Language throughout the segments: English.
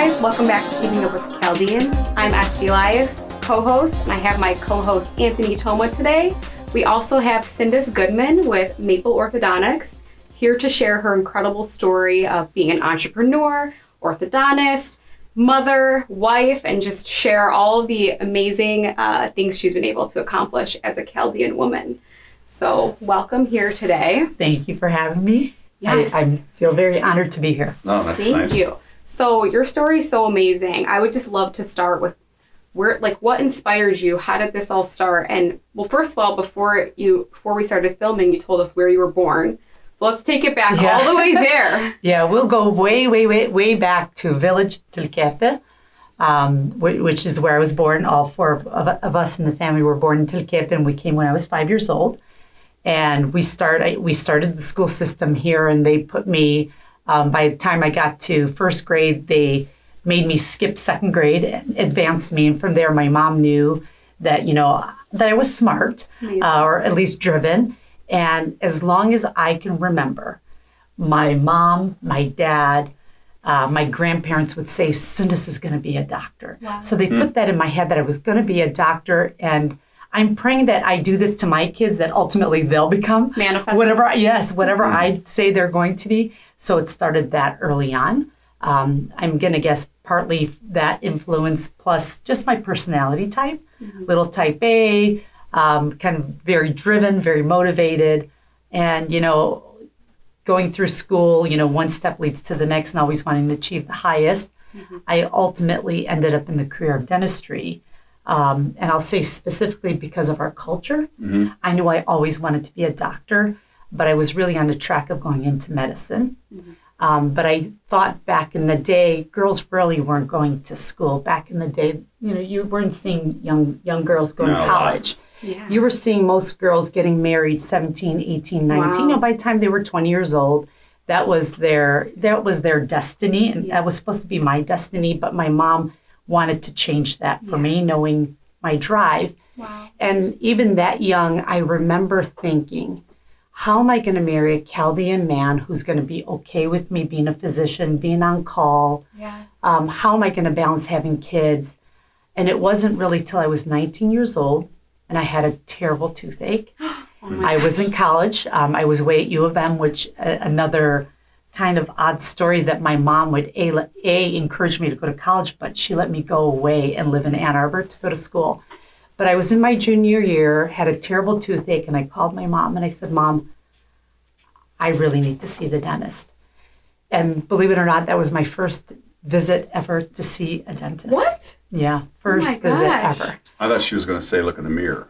guys, welcome back to Keeping Up with the Chaldeans. I'm Esty Elias, co-host, and I have my co-host Anthony Toma today. We also have Cindis Goodman with Maple Orthodontics here to share her incredible story of being an entrepreneur, orthodontist, mother, wife, and just share all of the amazing uh, things she's been able to accomplish as a Chaldean woman. So, welcome here today. Thank you for having me. Yes. I, I feel very honored to be here. No, that's Thank nice. you. So your story is so amazing. I would just love to start with where like what inspired you? How did this all start? And well, first of all, before you before we started filming, you told us where you were born. So let's take it back Yeah. all the way there. Yeah, we'll go way, way, way, way back to village Tilkepe, um, which is where I was born. All four of, of, us in the family were born in Tilkepe, and we came when I was five years old. And we start, I, we started the school system here, and they put me. Um, by the time I got to first grade, they made me skip second grade, and advanced me, and from there, my mom knew that you know that I was smart, uh, or at least driven. And as long as I can remember, my mom, my dad, uh, my grandparents would say, Cindis is going to be a doctor. So they put that in my head that I was going to be a doctor. And I'm praying that I do this to my kids, that ultimately they'll become Manifest. whatever, yes, whatever I say they're going to be. So it started that early on. Um, I'm going to guess partly that influence plus just my personality type, little type A, um, kind of very driven, very motivated. And, you know, going through school, you know, one step leads to the next and always wanting to achieve the highest. I ultimately ended up in the career of dentistry. Um, and I'll say specifically because of our culture, I knew I always wanted to be a doctor, but I was really on the track of going into medicine. Um, but I thought back in the day, girls really weren't going to school. Back in the day, you know, you weren't seeing young young girls going No, to college. Yeah. You were seeing most girls getting married 17, 18, 19. Wow. You know, by the time they were 20 years old, that was their that was their destiny and that was supposed to be my destiny, but my mom wanted to change that for me knowing my drive. Wow. And even that young, I remember thinking, how am I going to marry a Chaldean man who's going to be okay with me being a physician, being on call? Yeah. um, how am I going to balance having kids? And it wasn't really till I was 19 years old and I had a terrible toothache. oh I was in college. Um, I was away at U of M, which uh, another kind of odd story that my mom would a, a encourage me to go to college, but she let me go away and live in Ann Arbor to go to school. But I was in my junior year, had a terrible toothache, and I called my mom and I said, "Mom, I really need to see the dentist." And believe it or not, that was my first visit ever to see a dentist. What? Yeah, first my visit gosh. ever. I thought she was going to say, look in the mirror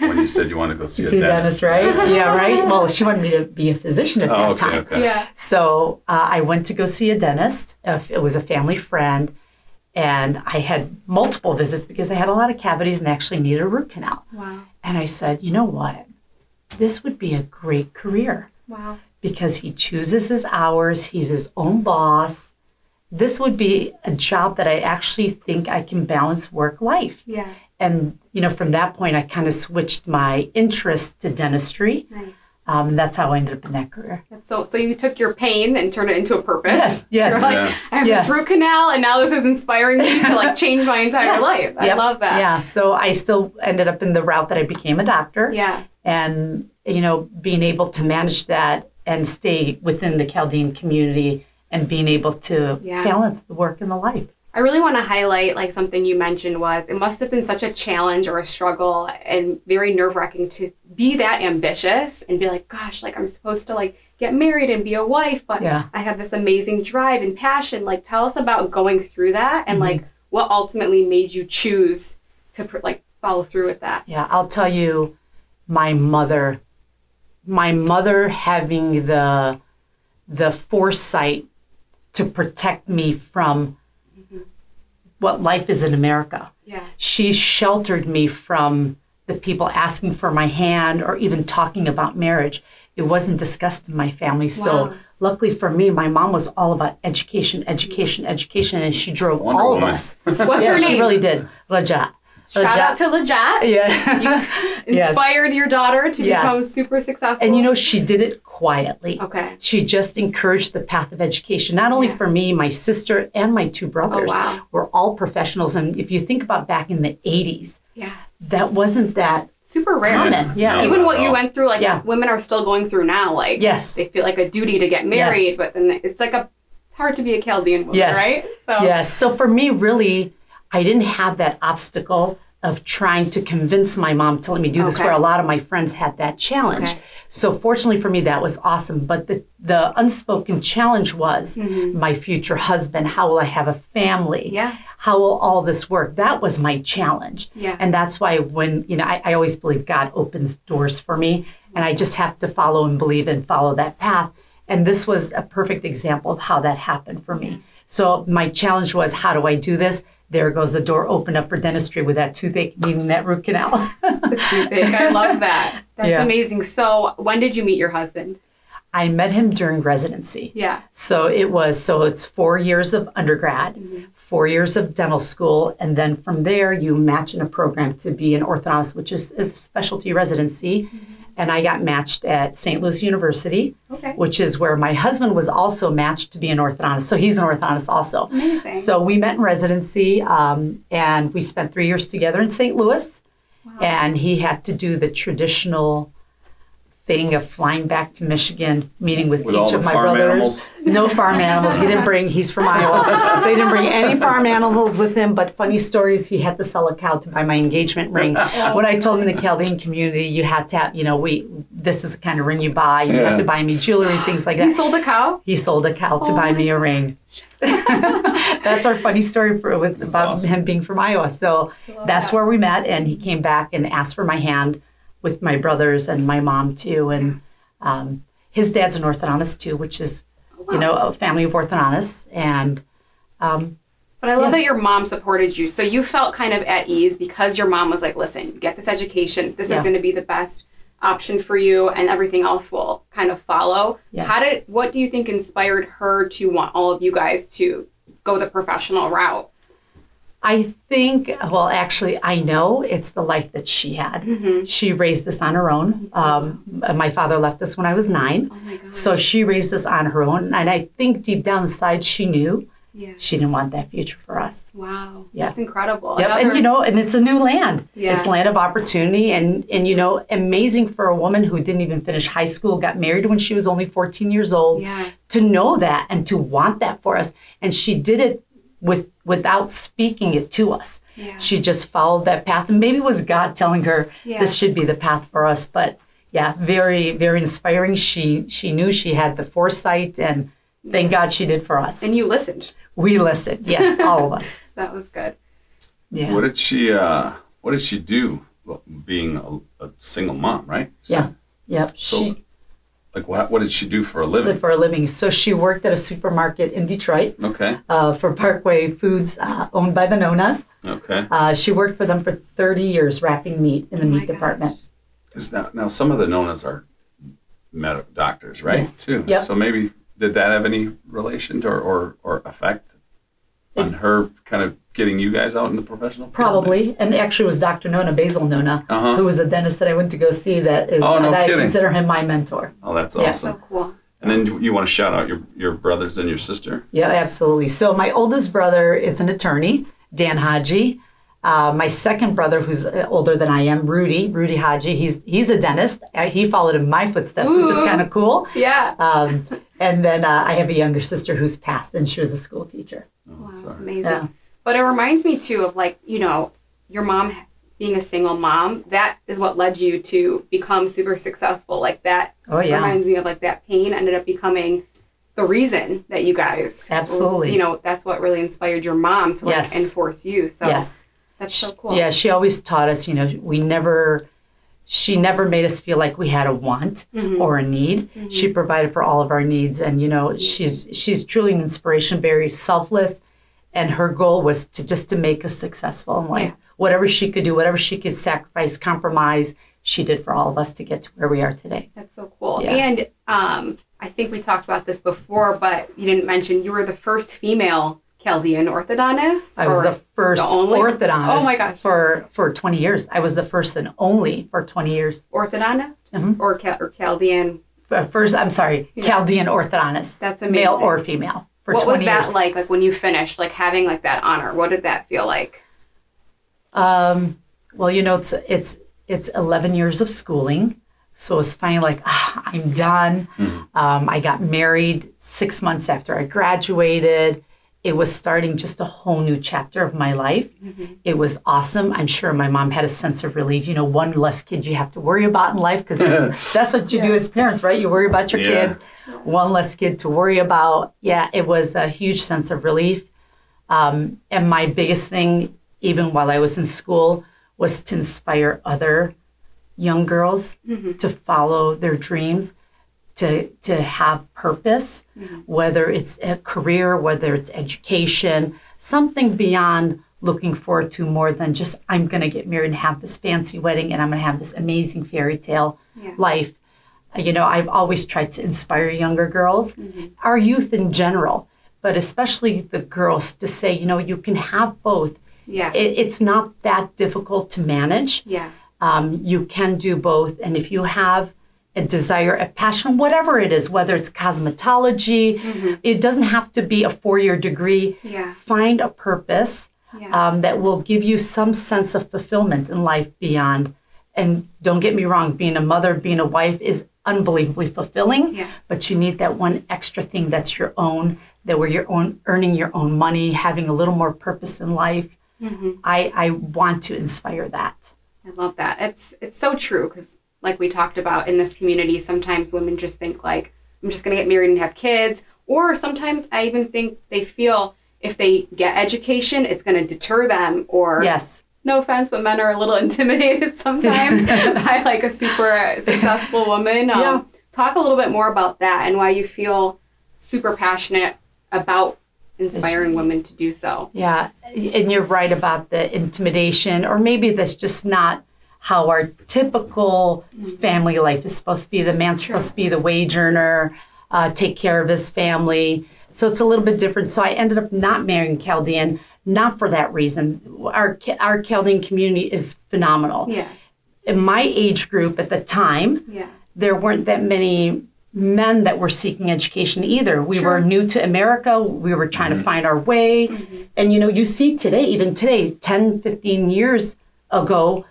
when you said you want to go see, See a dentist, right? yeah, right. Well, she wanted me to be a physician at that Oh, okay, time. okay. Yeah. So uh, I went to go see a dentist. Uh, It was a family friend, and I had multiple visits because I had a lot of cavities and actually needed a root canal. Wow. And I said, you know what? This would be a great career Wow. because he chooses his hours, he's his own boss. This would be a job that I actually think I can balance work life. Yeah. And, you know, from that point, I kind of switched my interest to dentistry. Nice. Um, and that's how I ended up in that career. So so you took your pain and turned it into a purpose. Yes, yes. You're like, Yeah. I have Yes. this root canal and now this is inspiring me to like change my entire Yes. life. I Yep. love that. Yeah. So I still ended up in the route that I became a doctor. Yeah. And, you know, being able to manage that and stay within the Chaldean community and being able to Yeah. balance the work and the life. I really want to highlight like something you mentioned was it must have been such a challenge or a struggle and very nerve wracking to be that ambitious and be like, gosh, like I'm supposed to like get married and be a wife, but Yeah. I have this amazing drive and passion. Like, tell us about going through that and Mm-hmm. like what ultimately made you choose to pr- like follow through with that. Yeah, I'll tell you, my mother, my mother having the the foresight to protect me from what life is in America. Yeah. She sheltered me from the people asking for my hand or even talking about marriage. It wasn't discussed in my family. So luckily for me, my mom was all about education, education, education, and she drove Wonder all Woman. of us. What's yeah, her name? She really did. Rajat. Shout Lajat. out to Lajat. Yeah. Yes. Inspired your daughter to Yes. become super successful. And you know, she did it quietly. Okay. She just encouraged the path of education, not only Yeah. for me, my sister, and my two brothers. Oh, wow. We're all professionals. And if you think about back in the 80s, Yeah. that wasn't that Super rare. common. Yeah. No. Even what you went through, like Yeah. women are still going through now. Like Yes. they feel like a duty to get married, Yes. but then it's like a hard to be a Chaldean woman, Yes. right? So Yes. So for me, really, I didn't have that obstacle of trying to convince my mom to let me do this, Okay. where a lot of my friends had that challenge. Okay. So fortunately for me, that was awesome. But the, the unspoken challenge was Mm-hmm. my future husband. How will I have a family? Yeah. How will all this work? That was my challenge. Yeah. And that's why when, you know, I, I always believe God opens doors for me and I just have to follow and believe and follow that path. And this was a perfect example of how that happened for me. So my challenge was, how do I do this? There goes the door open up for dentistry with that toothache needing that root canal. the Toothache. I love that. That's Yeah. amazing. So when did you meet your husband? I met him during residency. Yeah. So it was, so it's four years of undergrad, mm-hmm. four years of dental school, and then from there you match in a program to be an orthodontist, which is, is a specialty residency. Mm-hmm. And I got matched at St. Louis University, Okay. which is where my husband was also matched to be an orthodontist. So he's an orthodontist also. Amazing. So we met in residency, um, and we spent three years together in St. Louis. And he had to do the traditional thing of flying back to Michigan, meeting with, With each all of my farm brothers. animals? No farm animals. He didn't bring. He's from Iowa, so he didn't bring any farm animals with him. But funny stories. He had to sell a cow to buy my engagement ring. Oh. when I told him in the Chaldean community, you had to have, you know, we this is the kind of ring you buy. You Yeah. have to buy me jewelry, things like that. He sold a cow? He sold a cow to Oh buy me a ring. Oh. that's our funny story for with about awesome. him being from Iowa. So that's that. where we met, and he came back and asked for my hand with my brothers and my mom too. And um, his dad's an orthodontist too, which is you know a family of orthodontists. And um, But I love Yeah. that your mom supported you. So you felt kind of at ease because your mom was like, listen, get this education. This is going to be the best option for you and everything else will kind of follow. Yes. How did what do you think inspired her to want all of you guys to go the professional route? I think, well, actually, I know it's the life that she had. Mm-hmm. She raised this on her own. Um, my father left us when I was nine. Oh my god. So she raised this on her own. And I think deep down inside, she knew yeah. she didn't want that future for us. Wow. Yeah. That's incredible. Yep. Another- And you know, and it's a new land. Yeah. It's land of opportunity and and you know, amazing for a woman who didn't even finish high school, got married when she was only 14 years old, Yeah. to know that and to want that for us. And she did it with without speaking it to us. Yeah. She just followed that path and maybe it was God telling her Yeah. this should be the path for us. But yeah, very, very inspiring. She she knew she had the foresight and thank God she did for us. And you listened. We listened. Yes, all of us. That was good. Yeah. What did she? Uh, what did she do? Being a, a single mom, right? So, Yeah. Yep. So, she like, what? What did she do for a living? lived for a living. So she worked at a supermarket in Detroit Okay. uh, for Parkway Foods, uh, owned by the Nonas. Okay. Uh, she worked for them for 30 years wrapping meat in the Oh meat department. Is now now some of the Nonas are med- doctors, right? Yes. Too. Yep. So maybe did that have any relation to or or, or effect on her kind of getting you guys out in the professional? field? Probably. And actually, it was Dr. Nona, Basil Nona, Uh-huh. who was a dentist that I went to go see that is, Oh, no that I kidding. consider him my mentor. Oh, that's Yeah. awesome. So cool. And then you want to shout out your your brothers and your sister. Yeah, absolutely. So my oldest brother is an attorney, Dan Haji. Uh, my second brother, who's uh, older than I am, Rudy, Rudy Haji, he's he's a dentist. He followed in my footsteps, which is kind of cool. Yeah. Um, and then uh, I have a younger sister who's passed, and she was a school teacher. Oh, Wow, that's sorry. amazing. Yeah. But it reminds me too of like, you know, your mom being a single mom, that is what led you to become super successful. Like that Oh yeah, reminds me of like that pain ended up becoming the reason that you guys Absolutely. you know, that's what really inspired your mom to like Yes. enforce you. So yes, that's so cool. yeah. She always taught us. You know, we never. She never made us feel like we had a want Mhm. or a need. Mhm. She provided for all of our needs, and you know, she's she's truly an inspiration. Very selfless, and her goal was to just to make us successful in life. Yeah. Whatever she could do, whatever she could sacrifice, compromise, she did for all of us to get to where we are today. That's so cool. Yeah. And um, I think we talked about this before, but you didn't mention you were the first female Chaldean orthodontist? I was the first only? orthodontist Oh my gosh. for for 20 years. I was the first and only for 20 years. orthodontist mm-hmm. or, Cal- or Chaldean. First, I'm sorry, Yeah. Chaldean orthodontist. That's amazing. Male or female what 20 was that years. like? Like when you finished, like having like that honor. What did that feel like? Um, well, you know, it's it's it's 11 years of schooling, so it's finally like ah, I'm done. Um, I got married six months after I graduated. It was starting just a whole new chapter of my life. It was awesome. I'm sure my mom had a sense of relief. You know, one less kid you have to worry about in life because that's, that's what you do as parents, right? You worry about your Yeah. kids. One less kid to worry about. Yeah, it was a huge sense of relief. Um, and my biggest thing, even while I was in school, was to inspire other young girls to follow their dreams, to to have purpose, whether it's a career, whether it's education, something beyond looking forward to more than just I'm going to get married and have this fancy wedding and I'm going to have this amazing fairy tale Yeah. life. You know, I've always tried to inspire younger girls, our youth in general, but especially the girls to say, you know, you can have both. Yeah. It, it's not that difficult to manage. yeah. Um, you can do both. And if you have a desire, a passion, whatever it is, whether it's cosmetology, it doesn't have to be a four year degree. Yeah. Find a purpose Yeah. um, that will give you some sense of fulfillment in life beyond. And don't get me wrong, being a mother, being a wife is unbelievably fulfilling. Yeah. But you need that one extra thing that's your own, that where you're own, earning your own money, having a little more purpose in life. I, I want to inspire that. I love that. It's it's so true because like we talked about in this community, sometimes women just think like I'm just gonna get married and have kids, or sometimes I even think they feel if they get education, it's gonna deter them. Or Yes. no offense, but men are a little intimidated sometimes by like a super successful woman. Um, Yeah. Talk a little bit more about that and why you feel super passionate about inspiring women to do so. Yeah, and you're right about the intimidation, or maybe that's just not how our typical mm-hmm. family life is supposed to be. The man's supposed to be the wage earner, uh, take care of his family. So it's a little bit different. So I ended up not marrying Chaldean, not for that reason. Our our Chaldean community is phenomenal. Yeah. In my age group at the time, Yeah. there weren't that many men that were seeking education either. We were new to America. We were trying to mm-hmm. find our way. Mm-hmm. And you know, you see today, even today, 10, 15 years ago,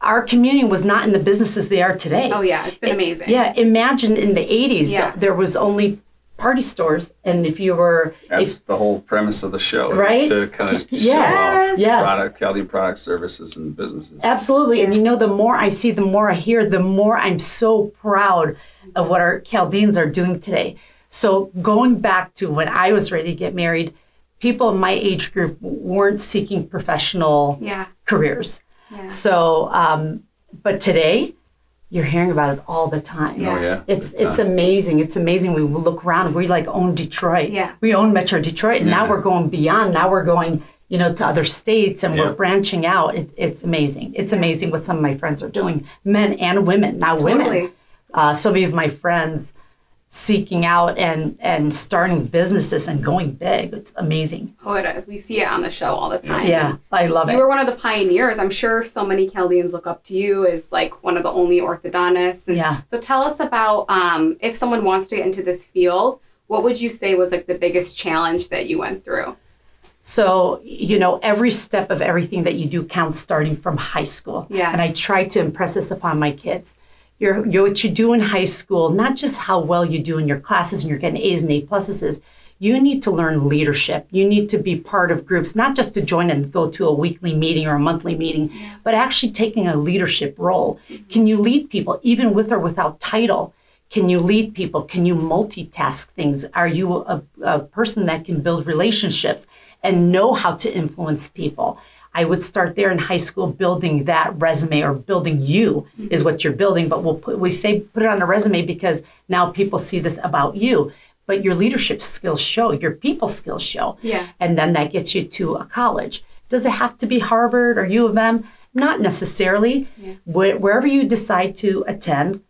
our community was not in the businesses they are today. Oh yeah, it's been amazing. Yeah, imagine in the 80s, Yeah. th- there was only party stores. And if you were, That's the whole premise of the show, Right? is to kind of show Yes. off Yes. product, Chaldean product services and businesses. Absolutely. And you know, the more I see, the more I hear, the more I'm so proud of what our Chaldeans are doing today. So, going back to when I was ready to get married, people in my age group weren't seeking professional Yeah. careers. Yeah. So, um, but today, you're hearing about it all the time. Yeah. Oh yeah, It's big it's amazing. It's amazing. We look around. We like own Detroit. Yeah. We own Metro Detroit, and now we're going beyond. Now we're going, you know, to other states, and Yeah. we're branching out. It, it's amazing. It's amazing what some of my friends are doing, men and women. Now women. Uh, so many of my friends seeking out and and starting businesses and going big. It's amazing. Oh, it is. We see it on the show all the time. Yeah, I love You it. You were one of the pioneers. I'm sure so many Chaldeans look up to you as like one of the only orthodontists. And Yeah. So tell us about um, if someone wants to get into this field, what would you say was like the biggest challenge that you went through? So, you know, every step of everything that you do counts starting from high school. Yeah. And I try to impress this upon my kids. Your, your, what you do in high school, not just how well you do in your classes and you're getting A's and A pluses, you need to learn leadership. You need to be part of groups, not just to join and go to a weekly meeting or a monthly meeting, but actually taking a leadership role. Can you lead people, even with or without title? Can you lead people? Can you multitask things? Are you a, a person that can build relationships and know how to influence people? I would start there in high school building that resume or building you mm-hmm. is what you're building, but we'll put, we say put it on a resume because now people see this about you. But your leadership skills show, your people skills show. Yeah. And then that gets you to a college. Does it have to be Harvard or U of M? Not necessarily. Where, wherever you decide to attend,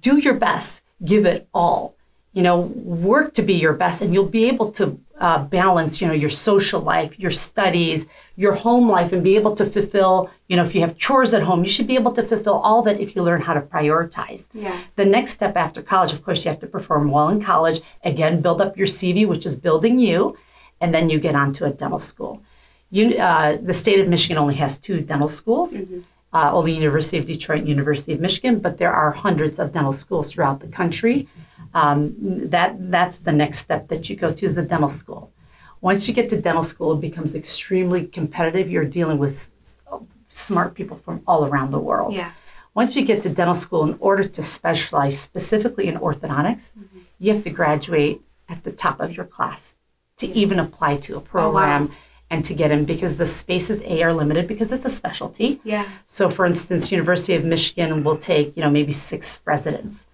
do your best, give it all. You know, work to be your best, and you'll be able to uh, balance, you know, your social life, your studies, your home life, and be able to fulfill, you know, if you have chores at home, you should be able to fulfill all of it if you learn how to prioritize. Yeah. The next step after college, of course, you have to perform well in college. Again, build up your CV, which is building you, and then you get onto a dental school. You, uh, the state of Michigan only has two dental schools. Uh, only University of Detroit and University of Michigan, but there are hundreds of dental schools throughout the country. Um, that that's the next step that you go to is the dental school. Once you get to dental school, it becomes extremely competitive. You're dealing with smart people from all around the world. Yeah. Once you get to dental school, in order to specialize specifically in orthodontics, you have to graduate at the top of your class to even apply to a program and to get in because the spaces A are limited because it's a specialty. Yeah. So, for instance, University of Michigan will take, you know, maybe six residents.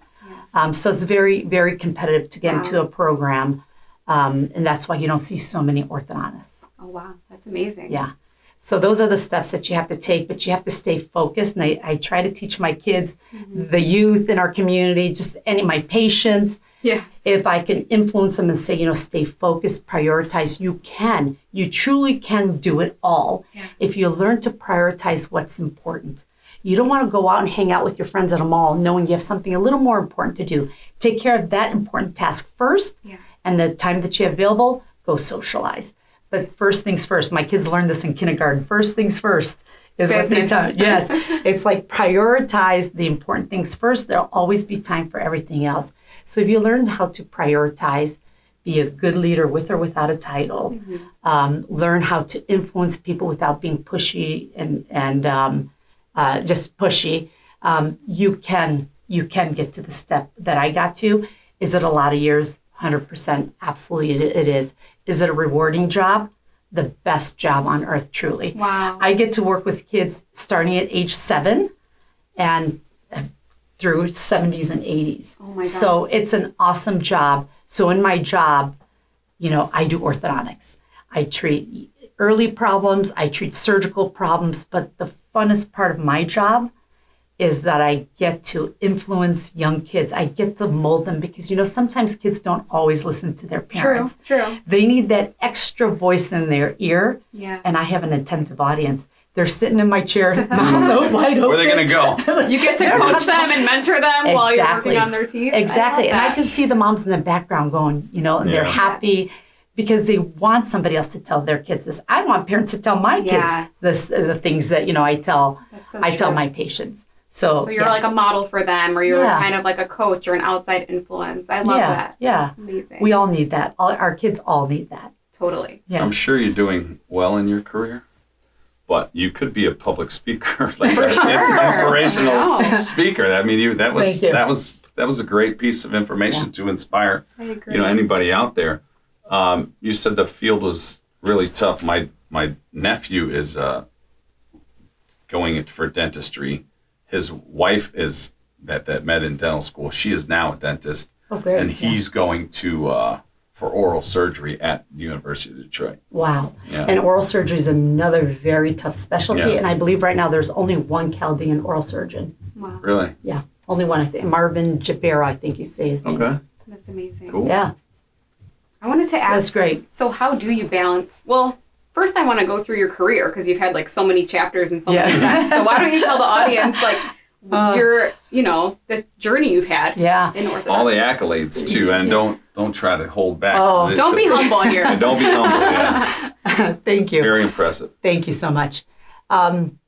Um, so it's very, very competitive to get into a program, um, and that's why you don't see so many orthodontists. Oh wow, that's amazing. Yeah. So those are the steps that you have to take, but you have to stay focused. And I, I try to teach my kids, the youth in our community, just any my patients, Yeah. if I can influence them and say, you know, stay focused, prioritize, you can. You truly can do it all Yeah. if you learn to prioritize what's important. You don't want to go out and hang out with your friends at a mall knowing you have something a little more important to do. Take care of that important task first, Yeah. and the time that you have available, go socialize. But first things first. My kids learned this in kindergarten. First things first is what they tell. Yes, it's like prioritize the important things first. There'll always be time for everything else. So if you learn how to prioritize, be a good leader with or without a title, um, learn how to influence people without being pushy and and um, uh, just pushy, um, you can you can get to the step that I got to. Is it a lot of years? Hundred percent, absolutely, it, it is. Is it a rewarding job? The best job on earth, truly. Wow. I get to work with kids starting at age seven and uh, through 70s and 80s. Oh my God. So it's an awesome job. So in my job, you know, I do orthodontics. I treat early problems, I treat surgical problems, but the funnest part of my job is that I get to influence young kids. I get to mold them because you know sometimes kids don't always listen to their parents. True. true. They need that extra voice in their ear Yeah. and I have an attentive audience. They're sitting in my chair, mouth wide open. Where are they going to go? You get to coach them and mentor them while you're working on their teeth. Exactly. I love and I can see the moms in the background going, you know, and they're Yeah. happy because they want somebody else to tell their kids this. I want parents to tell my Yeah. kids this, the things that, you know, I tell so I tell my patients. So, So you're yeah. like a model for them, or you're Yeah. kind of like a coach or an outside influence. I love yeah, that. Yeah. It's amazing. We all need that. All, our kids all need that. totally. Yeah. I'm sure you're doing well in your career, but you could be a public speaker, like For an sure. inspirational I speaker. I mean, you that was you. that was that was a great piece of information to inspire I agree. you know anybody out there. Um, you said the field was really tough. My my nephew is uh, going for dentistry. His wife is that that met in dental school. She is now a dentist, Oh, great. and Yeah. he's going to uh, for oral surgery at the University of Detroit. Wow. Yeah. And oral surgery is another very tough specialty. Yeah. And I believe right now there's only one Chaldean oral surgeon. wow, Really? Yeah. Only one, I think. Marvin Jabera, I think you say his name. Okay. that's amazing. Cool. Yeah. I wanted to ask. That's great. So how do you balance? Well, first I want to go through your career because you've had like so many chapters and so many Yeah. steps. So why don't you tell the audience like Uh. your, you know, the journey you've had Yeah. in orthodontics? All the accolades too, and don't don't try to hold back. Oh. it- Don't be humble here. And don't be humble. Yeah, Thank you. very impressive. Thank you so much. Um,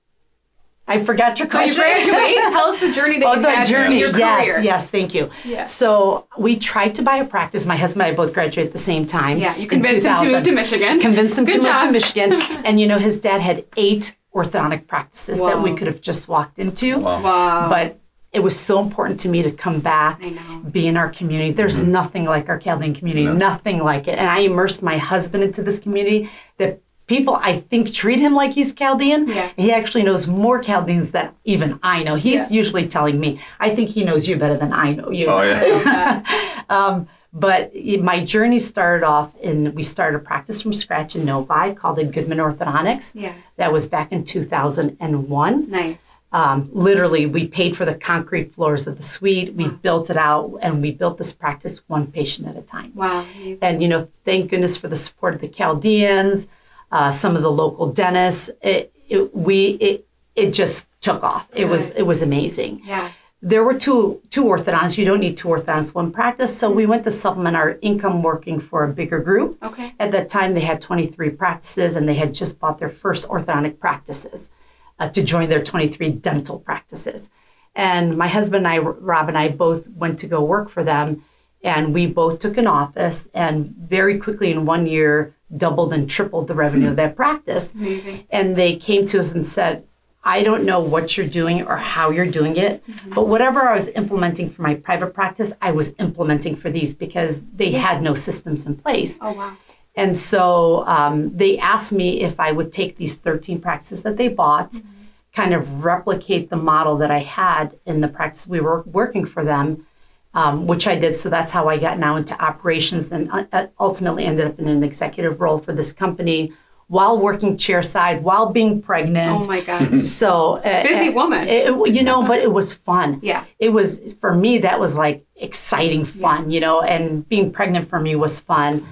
I forgot your So you question. graduate. Tell us the journey that Oh, you the had journey. your Yes, career. yes. Thank you. Yeah. So we tried to buy a practice. My husband and I both graduated at the same time. Yeah, you convinced him to move to Michigan. Convinced him Good to move to Michigan. and you know, his dad had eight orthodontic practices that we could have just walked into. Wow. Wow. But it was so important to me to come back, I know. be in our community. There's nothing like our Chaldean community, Mm-hmm. No. nothing like it. And I immersed my husband into this community that people I think treat him like he's Chaldean. Yeah. He actually knows more Chaldeans than even I know. He's usually telling me, I think he knows you better than I know you. Oh yeah. Um, but it- my journey started off in, we started a practice from scratch in Novi called it Goodman Orthodontics. Yeah. That was back in 2001. Nice. Um, literally, we paid for the concrete floors of the suite. We built it out, and we built this practice one patient at a time. Wow. amazing. And you know, thank goodness for the support of the Chaldeans, uh, some of the local dentists. It, it we it it just took off. It was it was amazing. Yeah. There were two two orthodontists. You don't need two orthodontists one practice, so we went to supplement our income working for a bigger group. Okay. At that time, they had 23 practices, and they had just bought their first orthodontic practices uh, to join their 23 dental practices. And my husband and I, Rob and I, both went to go work for them, and we both took an office, and very quickly in one year, doubled and tripled the revenue of hmm. that practice. Amazing. And they came to us and said, I don't know what you're doing or how you're doing it, mm-hmm. but whatever I was implementing for my private practice, I was implementing for these because they had no systems in place. Oh wow. And so um, they asked me if I would take these 13 practices that they bought, mm-hmm. kind of replicate the model that I had in the practice we were working for them, um, which I did. So that's how I got now into operations and uh, ultimately ended up in an executive role for this company while working chairside, while being pregnant. Oh my gosh. So uh, Busy uh, woman. it- it- you know, but it was fun. Yeah. It was for me. That was like exciting fun, you know. And being pregnant for me was fun.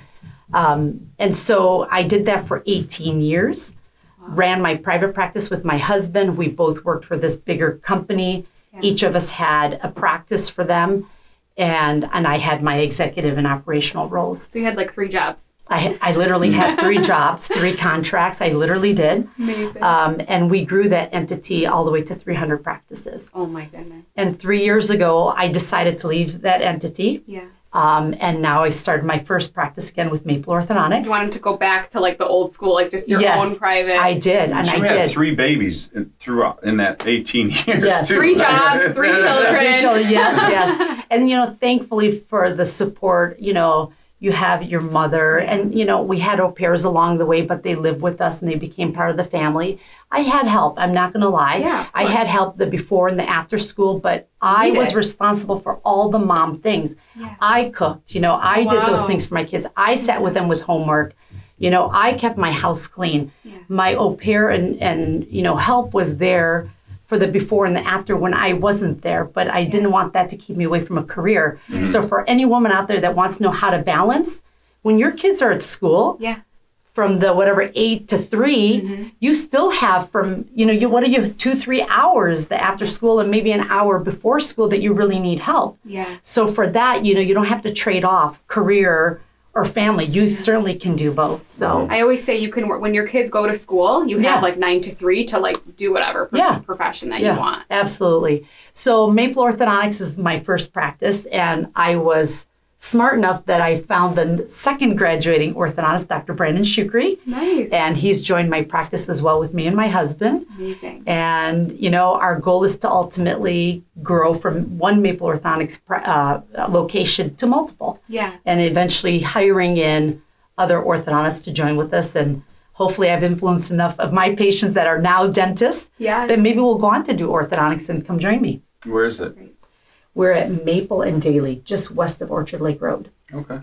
Um, and so I did that for 18 years. Ran my private practice with my husband. We both worked for this bigger company. Each of us had a practice for them, and and I had my executive and operational roles. So you had like three jobs. I, I literally had three jobs, three contracts. I literally did. Amazing. Um, and we grew that entity all the way to 300 practices. oh my goodness. And three years ago, I decided to leave that entity. Yeah. Um, and now I started my first practice again with Maple Orthodontics. You wanted to go back to like the old school, like just your Yes, own private. I did, and So I you had did. three babies in, throughout in that 18 years Yes. too. Three jobs, three children. Three children, yes, yes. And you know, thankfully for the support, you know, you have your mother, and you know, we had au pairs along the way, but they lived with us and they became part of the family. I had help. I'm not going to lie. Yeah, I had help the before and the after school, but I was responsible for all the mom things. Yeah. I cooked. You know, I did those things for my kids. I sat with them with homework. You know, I kept my house clean. Yeah. My au pair and and you know help was there for the before and the after when I wasn't there, but I didn't want that to keep me away from a career. Mm-hmm. So for any woman out there that wants to know how to balance, when your kids are at school, Yeah. from the whatever eight to 3 mm-hmm. you still have from you know you what are you two three hours the after school and maybe an hour before school that you really need help. Yeah. So for that, you know, you don't have to trade off career or family. You certainly can do both. So mm-hmm. I always say you can work when your kids go to school. You Yeah. have like nine to three to like do whatever pro- Yeah. profession that yeah, you want. absolutely. So Maple Orthodontics is my first practice, and I was smart enough that I found the second graduating orthodontist, Dr. Brandon Shukri, Nice. and he's joined my practice as well with me and my husband. Amazing. And you know, our goal is to ultimately grow from one Maple Orthodontics pra- uh, location to multiple. Yeah. and eventually hiring in other orthodontists to join with us. And hopefully, I've influenced enough of my patients that are now dentists Yeah. that maybe we'll go on to do orthodontics and come join me. Where is it? We're at Maple and Daly, just west of Orchard Lake Road, Okay.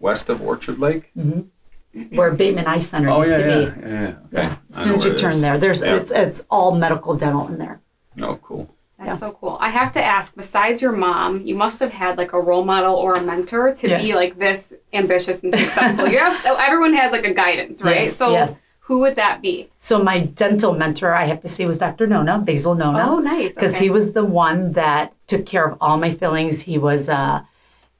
West of Orchard Lake? Mm-hmm. where Bateman Eye Center Oh used yeah, to yeah, be. yeah, yeah. Okay. Yeah. I As soon know as you it turn is. there, there's Yeah. it's it's all medical dental in there. Oh, cool. That's Yeah. so cool. I have to ask, besides your mom, you must have had like a role model or a mentor to be like this ambitious and successful. you have everyone has like a guidance, right? Yes, so yes. Who would that be? So my dental mentor, I have to say, was Dr. Nona, Basil Nona. Oh, nice. because okay. he was the one that took care of all my fillings. He was uh,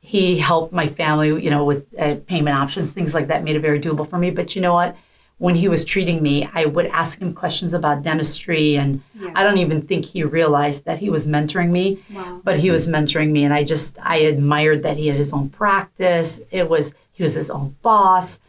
he helped my family, you know, with uh, payment options, things like that, made it very doable for me. But you know what? When he was treating me, I would ask him questions about dentistry, and Yeah. I don't even think he realized that he was mentoring me. Wow. But he was mentoring me, and I just I admired that he had his own practice. It was he was his own boss,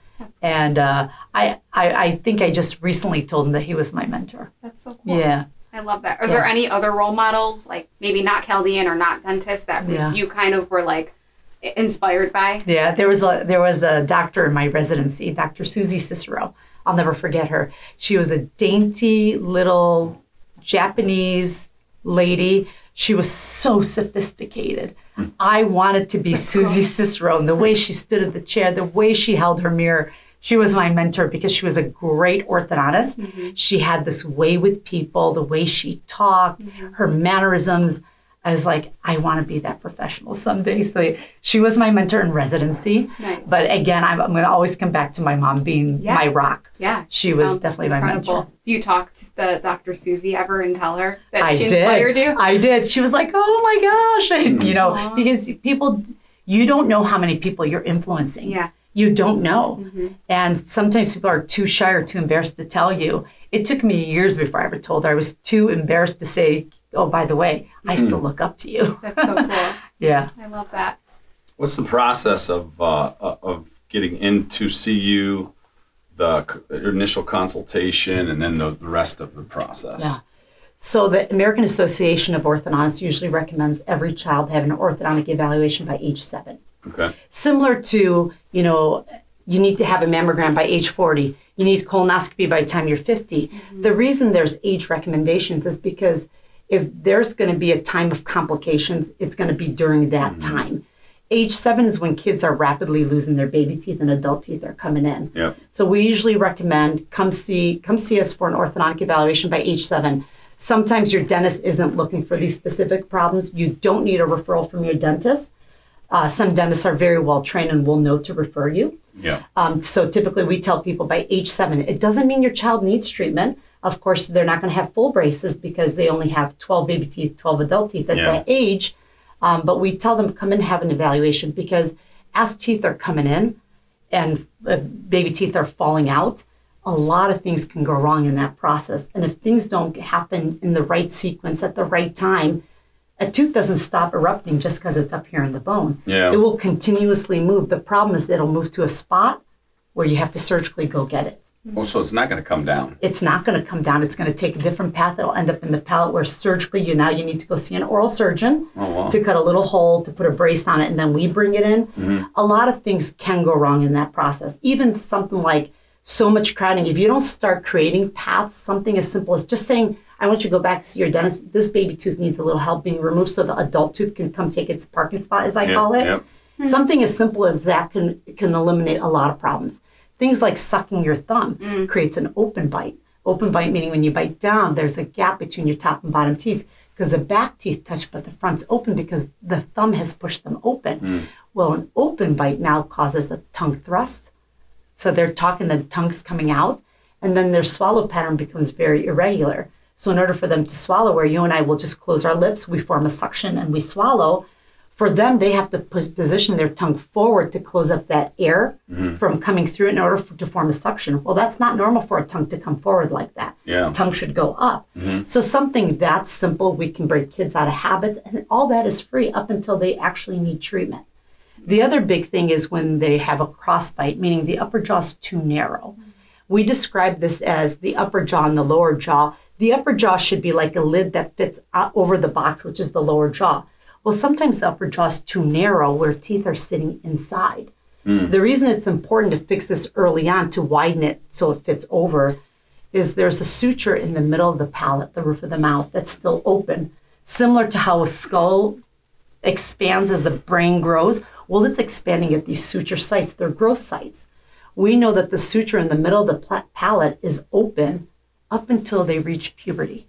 and uh, I, I I think I just recently told him that he was my mentor. That's so cool. Yeah. I love that. Are Yeah. there any other role models, like maybe not Chaldean or not dentist, that Yeah. you kind of were like inspired by? Yeah, there was a there was a doctor in my residency, Dr. Susie Cicero. I'll never forget her. She was a dainty little Japanese lady. She was so sophisticated. I wanted to be Susie Cicero and the way she stood at the chair, the way she held her mirror, She was my mentor because she was a great orthodontist. Mm-hmm. She had this way with people, the way she talked, Mm-hmm. her mannerisms. I was like, I want to be that professional someday. So she was my mentor in residency. Nice. But again, I'm, I'm going to always come back to my mom being Yeah. my rock. Yeah. She was definitely my mentor. Do you talk to the Dr. Susie ever and tell her that I she did. inspired you? I did. She was like, "Oh my gosh!" And, you know, Aw. because people, you don't know how many people you're influencing. Yeah. You don't know, Mhm. and sometimes people are too shy or too embarrassed to tell you. It took me years before I ever told her. I was too embarrassed to say, "Oh, by the way, I Mm-hmm. still look up to you." That's so cool. yeah. I love that. What's the process of uh, of getting in to see you, the initial consultation, and then the, the rest of the process? Yeah. So the American Association of Orthodontists usually recommends every child have an orthodontic evaluation by age seven. Okay. similar to you know you need to have a mammogram by age 40 you need colonoscopy by the time you're 50 the reason there's age recommendations is because if there's going to be a time of complications it's going to be during that time age 7 is when kids are rapidly losing their baby teeth and adult teeth are coming in Yep. so we usually recommend come see come see us for an orthodontic evaluation by age seven. Sometimes your dentist isn't looking for these specific problems. You don't need a referral from your dentist. Uh, some dentists are very well trained and will know to refer you. Yeah. Um, so typically we tell people by age seven. It doesn't mean your child needs treatment. Of course, they're not going to have full braces because they only have 12 baby teeth, 12 adult teeth at Yeah. that age. Um, but we tell them come and have an evaluation because as teeth are coming in and uh, baby teeth are falling out, a lot of things can go wrong in that process. And if things don't happen in the right sequence at the right time, a tooth doesn't stop erupting just because it's up here in the bone. Yeah. It will continuously move. The problem is it'll move to a spot where you have to surgically go get it. Oh, so it's not going to come down. It's not going to come down. It's going to take a different path. It'll end up in the palate where surgically you now you need to go see an oral surgeon Oh wow. to cut a little hole to put a brace on it and then we bring it in. Mm-hmm. A lot of things can go wrong in that process. Even something like so much crowding. If you don't start creating paths, something as simple as just saying, I want you to go back to see your dentist. This baby tooth needs a little help being removed so the adult tooth can come take its parking spot, as I Yep, call it. yep. Mm-hmm. Something as simple as that can can eliminate a lot of problems. Things like sucking your thumb mm. creates an open bite. Open bite meaning when you bite down, there's a gap between your top and bottom teeth because the back teeth touch, but the front's open because the thumb has pushed them open. Mm. Well, an open bite now causes a tongue thrust. So they're talking, the tongue's coming out, and then their swallow pattern becomes very irregular. So, in order for them to swallow, where you and I will just close our lips, we form a suction and we swallow. For them, they have to position their tongue forward to close up that air mm-hmm. from coming through in order for, to form a suction. Well, that's not normal for a tongue to come forward like that. Yeah. tongue should go up. Mm-hmm. So, something that simple, we can break kids out of habits, and all that is free up until they actually need treatment. The other big thing is when they have a crossbite, meaning the upper jaw is too narrow. Mm-hmm. We describe this as the upper jaw and the lower jaw. The upper jaw should be like a lid that fits out over the box, which is the lower jaw. Well, sometimes the upper jaw is too narrow where teeth are sitting inside. Hmm. The reason it's important to fix this early on to widen it so it fits over is there's a suture in the middle of the palate, the roof of the mouth, that's still open. Similar to how a skull expands as the brain grows. Well, it's expanding at these suture sites, they're growth sites. We know that the suture in the middle of the palate is open up until they reach puberty.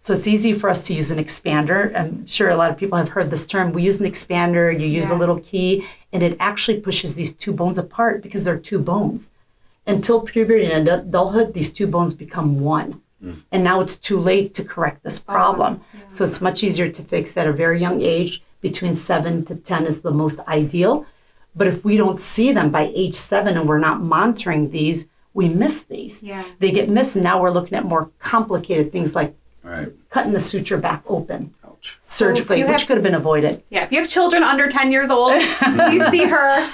So it's easy for us to use an expander. I'm sure a lot of people have heard this term. We use an expander, you use a little key, and it actually pushes these two bones apart because they're two bones. Until puberty and adulthood, these two bones become one. Hmm. And now it's too late to correct this uh-huh. problem. So it's much easier to fix at a very young age. Between seven to 10 is the most ideal. But if we don't see them by age seven and we're not monitoring these, we miss these. Yeah. They get missed, and now we're looking at more complicated things like right. cutting the suture back open Ouch. surgically, you which have- could have been avoided. Yeah, if you have children under 10 years old, please see her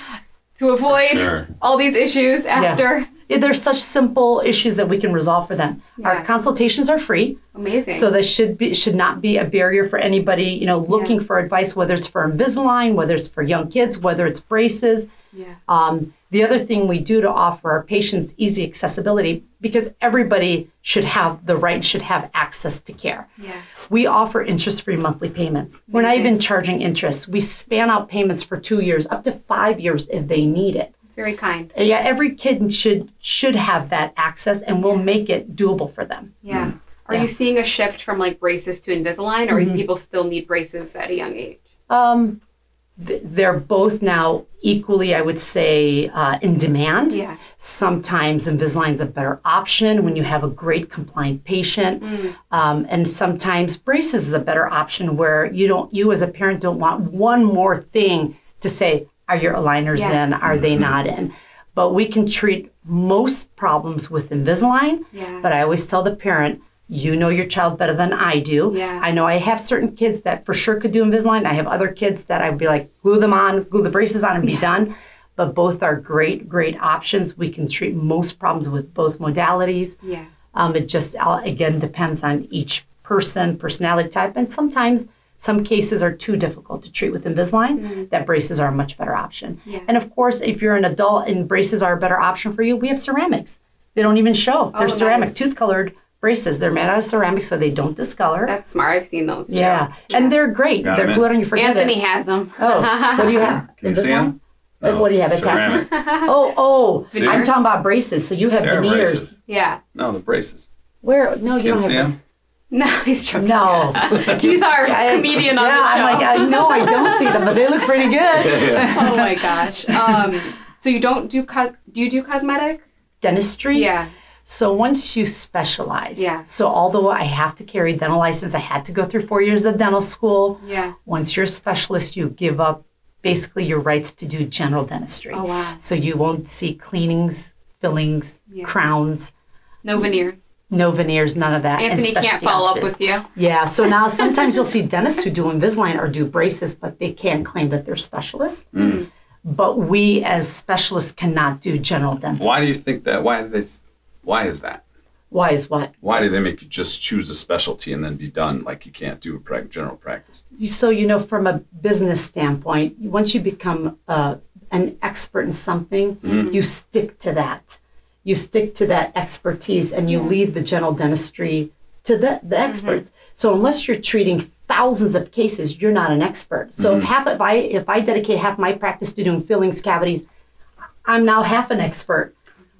to avoid Sure. all these issues after. Yeah, There's such simple issues that we can resolve for them. Yeah. Our consultations are free, Amazing. so that should be should not be a barrier for anybody, you know, looking for advice, whether it's for Invisalign, whether it's for young kids, whether it's braces. Yeah. Um, the other thing we do to offer our patients easy accessibility because everybody should have the right, should have access to care. Yeah. We offer interest free monthly payments. We're not even charging interest. We span out payments for two years, up to five years if they need it. It's very kind. Yeah, every kid should should have that access, and we'll make it doable for them. Yeah. Mm. Are Yeah. you seeing a shift from like braces to Invisalign, or people still need braces at a young age? Um, they're both now equally, I would say, uh, in demand. Yeah. Sometimes Invisalign's a better option when you have a great compliant patient, um, and sometimes braces is a better option where you don't, you as a parent don't want one more thing to say, are your aligners Yeah. in? Are they not in? But we can treat most problems with Invisalign. Yeah. But I always tell the parent, you know your child better than I do. Yeah. I know I have certain kids that for sure could do Invisalign. I have other kids that I'd be like, glue them on, glue the braces on, and be done. But both are great, great options. We can treat most problems with both modalities. Yeah. Um, it just again depends on each person, personality type, and sometimes some cases are too difficult to treat with Invisalign. That braces are a much better option. Yeah. And of course, if you're an adult and braces are a better option for you, we have ceramics. They don't even show. They're Oh, ceramic, nice. tooth colored braces. They're made out of ceramic, so they don't discolor. That's smart. I've seen those too. yeah. and they're great. Got they're in. glued on. You forget Anthony it. has them. Oh, what do you have? Can you see Invisalign? them? Uh, what do you have? Ceramic. Oh, oh, See? I'm talking about braces. So you have They're veneers. braces. yeah. No, the braces. Where? No, you Can you don't see have. them? No, he's joking. No. He's our I- comedian on yeah, the show. I'm like, I know I don't see them, but they look pretty good. oh my gosh. Um, so you don't do cos- do you do cosmetic? Dentistry. Yeah. So once you specialize. Yeah. So although I have to carry a dental license, I had to go through four years of dental school. Yeah. Once you're a specialist, you give up basically your rights to do general dentistry. Oh wow. So you won't see cleanings, fillings, Yeah. crowns, No veneers. no veneers, none of that. and Anthony can't specialty follow up with you. Yeah, so now sometimes you'll see dentists who do Invisalign or do braces, but they can't claim that they're specialists. Mm. But we as specialists cannot do general dental. Why do you think that? Why do they? S- Why is that? Why is what? Why do they make you just choose a specialty and then be done? Like you can't do a prac- general practice. So, you know, from a business standpoint, once you become uh, an expert in something, mm-hmm. you stick to that. You stick to that expertise and you leave the general dentistry to the, the mm-hmm. experts. So unless you're treating thousands of cases, you're not an expert. So if mm-hmm. half if I if I dedicate half my practice to doing fillings, cavities, I'm now half an expert.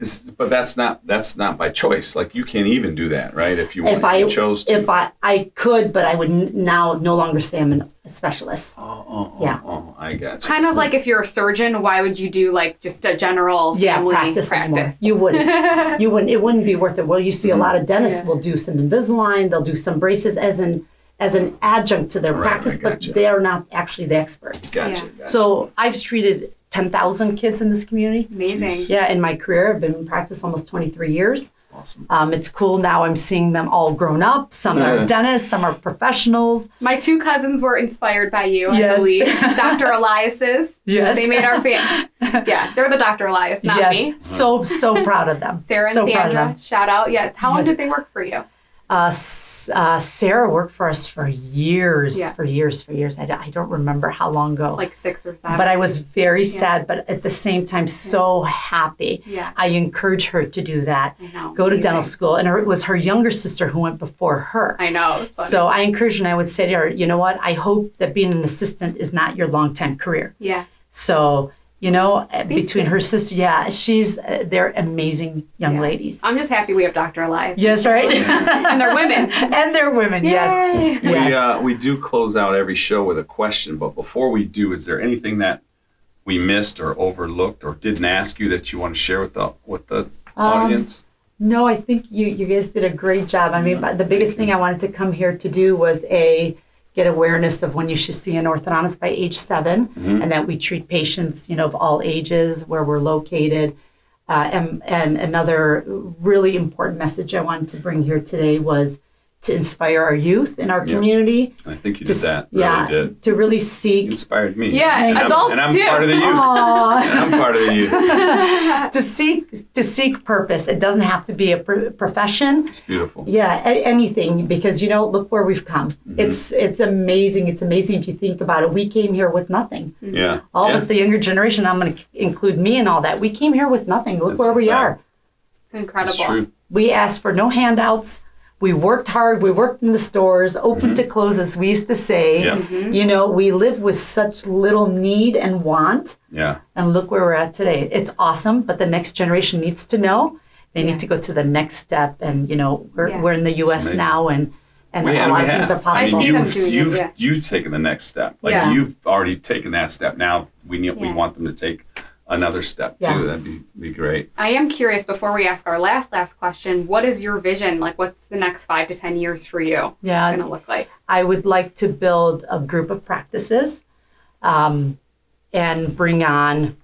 It's, but that's not that's not by choice. Like you can't even do that, right? If you, If want, I you chose to. if I I could, but I would n- now no longer say I'm an- a specialist. oh, oh, oh, Yeah. oh, I got you. Kind of like if you're a surgeon, why would you do like just a general yeah, family practice, anymore. practice? You wouldn't. you wouldn't. It wouldn't be worth it. Well, you see a mm-hmm. lot of dentists Yeah. will do some Invisalign. They'll do some braces as an as an adjunct to their Right, practice, but gotcha. they are not actually the experts. Gotcha. Yeah. gotcha. So I've treated ten thousand kids in this community. Amazing. Jeez. Yeah, in my career, I've been in practice almost twenty three years. awesome. Um, it's cool now. I'm seeing them all grown up. Some Yeah. are dentists, some are professionals. My two cousins were inspired by you, I Yes. believe. Dr. Elias's. Yes. They made our family. Yeah, they're the Dr. Elias, not yes, me. so so proud of them. Sarah and so Sandra, shout out. Yes. How long Yeah. did they work for you? Uh, uh, Sarah worked for us for years, Yeah. for years, for years. I, don't- I don't remember how long ago. Like six or seven. but I was very sad, but at the same time, so happy. Yeah. I encourage her to do that. I know. Go to dental school. And her, it was her younger sister who went before her. I know. So I encourage her and I would say to her, you know what? I hope that being an assistant is not your long time career. yeah. So, you know, uh, between you. her sister, yeah, she's, uh, they're amazing young Yeah. ladies. I'm just happy we have Dr. Elias. Yes, right? and they're women. and they're women, yes. Yay. Yes. We uh, we do close out every show with a question, but before we do, is there anything that we missed or overlooked or didn't ask you that you want to share with the with the Um, audience? No, I think you you guys did a great job. I mean, but the biggest thing I wanted to come here to do was a get awareness of when you should see an orthodontist by age 7 and that we treat patients, you know, of all ages where we're located. Uh, and, and another really important message I wanted to bring here today was to inspire our youth in our Yeah. community. I think you To, did s- that. Really yeah, did. to really You seek inspired me. Yeah, and I'm- and I'm too. part of the youth. Aw. And I'm part of the youth. to seek to seek purpose. It doesn't have to be a pr- profession. It's beautiful. Yeah, a- anything because you know, look where we've come. Mm-hmm. It's it's amazing. It's amazing if you think about it. We came here with nothing. Yeah. All yeah. of us, the younger generation, I'm going to include me and all that. We came here with nothing. Look That's where we fact. are. It's incredible. It's true. We asked for no handouts. We worked hard. We worked in the stores, open to close, as we used to say. Mm-hmm. You know, we live with such little need and want, Yeah. and look where we're at today. It's awesome, but the next generation needs to know. They Yeah. need to go to the next step, and you know, we're, Yeah. we're in the U.S. now, and and We- a lot we of things have. are I mean, possible. you've, you've, yeah. you've taken the next step. Like Yeah. you've already taken that step. Now we need, we want them to take another step too. That'd be, be great. I am curious before we ask our last last question. What is your vision? Like, what's the next five to ten years for you yeah, going to look like? I would like to build a group of practices um, and bring on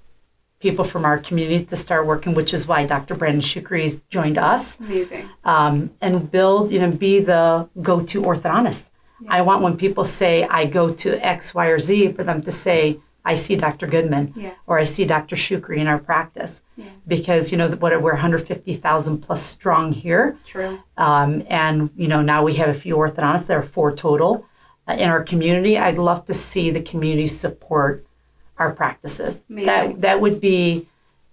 people from our community to start working, which is why Dr. Brandon Shukri has joined us, Amazing. um, and build, you know, be the go to orthodontist. I want when people say, I go to X, Y, or Z, for them to say, I see Dr. Goodman Yeah. or I see Dr. Shukri in our practice. Yeah. Because, you know, what we're 150,000 plus strong here. True. Um, and you know now we have a few orthodontists. There are four total uh, in our community. I'd love to see the community support our practices. Amazing. That that would be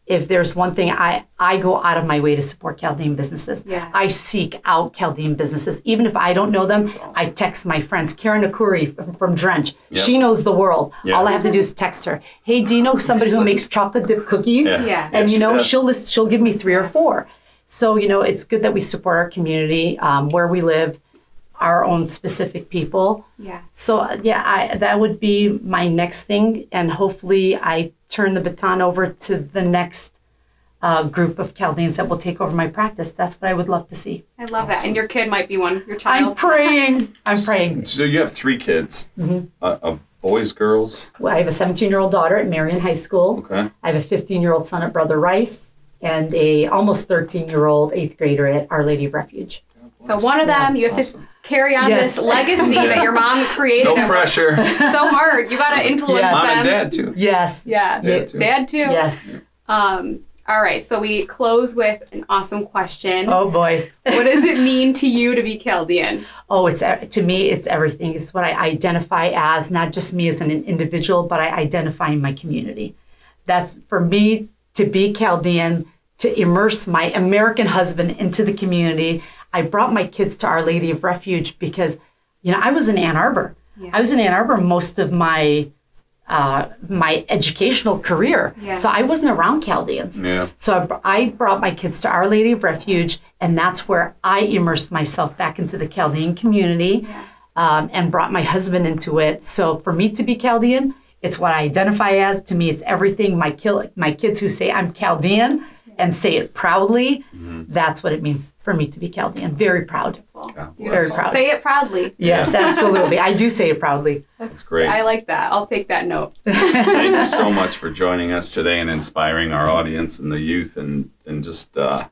if there's one thing I I go out of my way to support Chaldean businesses. Yeah. I seek out Chaldean businesses, even if I don't know them. I text my friends. Karen Akuri from, from Drench. Yep. She knows the world. Yeah. All I have to do is text her. Hey, do you know somebody who makes chocolate dip cookies? Yeah. Yeah. and Yes, you know does. she'll list she'll give me three or four so you know it's good that we support our community um, where we live our own specific people Yeah. so yeah I, that would be my next thing and hopefully i turn the baton over to the next uh, group of chaldeans that will take over my practice that's what i would love to see I love that. And your kid might be one. Your child. i'm child. praying i'm praying So you have three kids, Mm-hmm. uh, uh, boys, girls. Well, i have a 17 year old daughter at marian high school Okay. I have a 15 year old son at Brother Rice and a almost 13 year old eighth grader at Our Lady of Refuge. So one of them, you have to Awesome. Carry on Yes. this legacy Yeah. that your mom created. No pressure. So hard. You got to influence Yes. Mom them. and dad too. Yes. Yeah. Dad too. Dad too. Yes. Um. All right. So we close with an awesome question. Oh boy. What does it mean to you to be Chaldean? Oh, it's to me, it's everything. It's what I identify as, not just me as an individual, but I identify in my community. That's for me to be Chaldean, to immerse my American husband into the community. I brought my kids to Our Lady of Refuge because, you know, I was in Ann Arbor. Yeah. I was in Ann Arbor most of my uh, my educational career, Yeah. so I wasn't around Chaldeans. Yeah. So I, I brought my kids to Our Lady of Refuge, and that's where I immersed myself back into the Chaldean community Yeah. um, and brought my husband into it. So for me to be Chaldean, it's what I identify as. To me, it's everything. My, kil- my kids who say I'm Chaldean and say it proudly, that's what it means for me to be Chaldean. Very proud. God Very proud. Say it proudly. Yes, absolutely. I do say it proudly. That's great. I like that. I'll take that note. Thank you so much for joining us today and inspiring our audience and the youth and and just uh,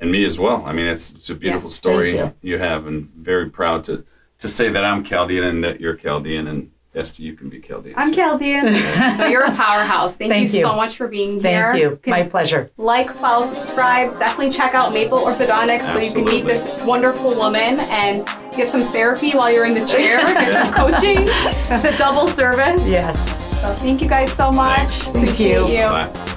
and me as well. I mean, it's, it's a beautiful story thank you. have, and very proud to to say that I'm Chaldean and that you're Chaldean, and Esty, you can be Chaldean. I'm too. Chaldean. you're a powerhouse. Thank, Thank you, you. so much for being here. Thank you. Can My pleasure. like, follow, subscribe. Definitely check out Maple Orthodontics so you can meet this wonderful woman and get some therapy while you're in the chair, get some coaching. It's a double service. Yes. So thank you guys so much. Thanks. Thank Appreciate you. you. Bye.